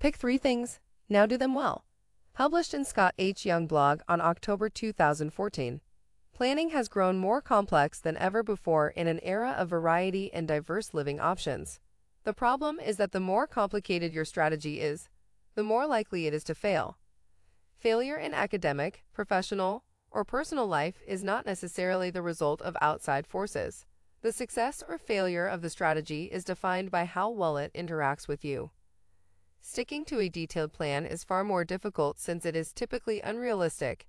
Pick three things, now do them well. Published in Scott H. Young blog on October 2014. Planning has grown more complex than ever before in an era of variety and diverse living options. The problem is that the more complicated your strategy is, the more likely it is to fail. Failure in academic, professional, or personal life is not necessarily the result of outside forces. The success or failure of the strategy is defined by how well it interacts with you. Sticking to a detailed plan is far more difficult since it is typically unrealistic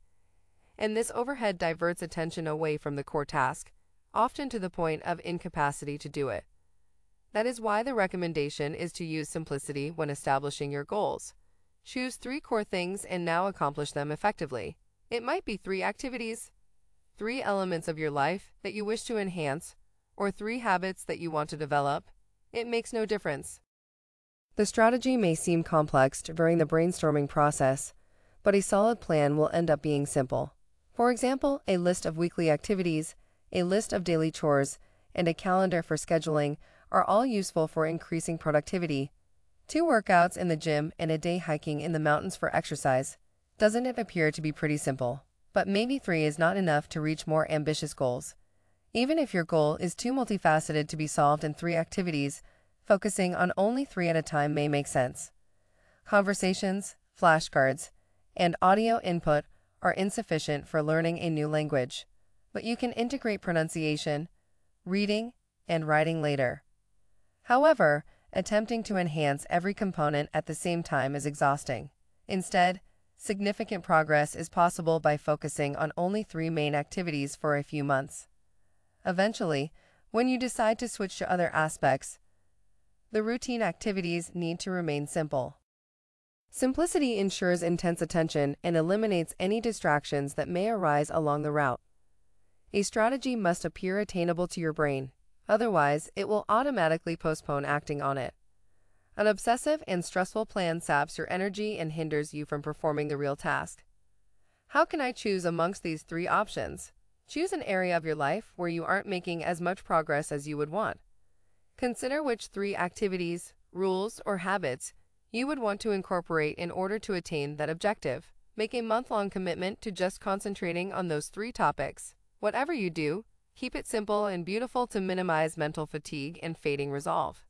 and this overhead diverts attention away from the core task, often to the point of incapacity to do it. That is why the recommendation is to use simplicity when establishing your goals. Choose three core things and now accomplish them effectively. It might be three activities, three elements of your life that you wish to enhance, or three habits that you want to develop. It makes no difference. The strategy may seem complex during the brainstorming process, but a solid plan will end up being simple. For example, a list of weekly activities, a list of daily chores, and a calendar for scheduling are all useful for increasing productivity. Two workouts in the gym and a day hiking in the mountains for exercise. Doesn't it appear to be pretty simple? But maybe three is not enough to reach more ambitious goals. Even if your goal is too multifaceted to be solved in three activities, focusing on only three at a time may make sense. Conversations, flashcards, and audio input are insufficient for learning a new language, but you can integrate pronunciation, reading, and writing later. However, attempting to enhance every component at the same time is exhausting. Instead, significant progress is possible by focusing on only three main activities for a few months. Eventually, when you decide to switch to other aspects, the routine activities need to remain simple. Simplicity ensures intense attention and eliminates any distractions that may arise along the route. A strategy must appear attainable to your brain, otherwise, it will automatically postpone acting on it. An obsessive and stressful plan saps your energy and hinders you from performing the real task. How can I choose amongst these three options? Choose an area of your life where you aren't making as much progress as you would want. Consider which three activities, rules, or habits you would want to incorporate in order to attain that objective. Make a month-long commitment to just concentrating on those three topics. Whatever you do, keep it simple and beautiful to minimize mental fatigue and fading resolve.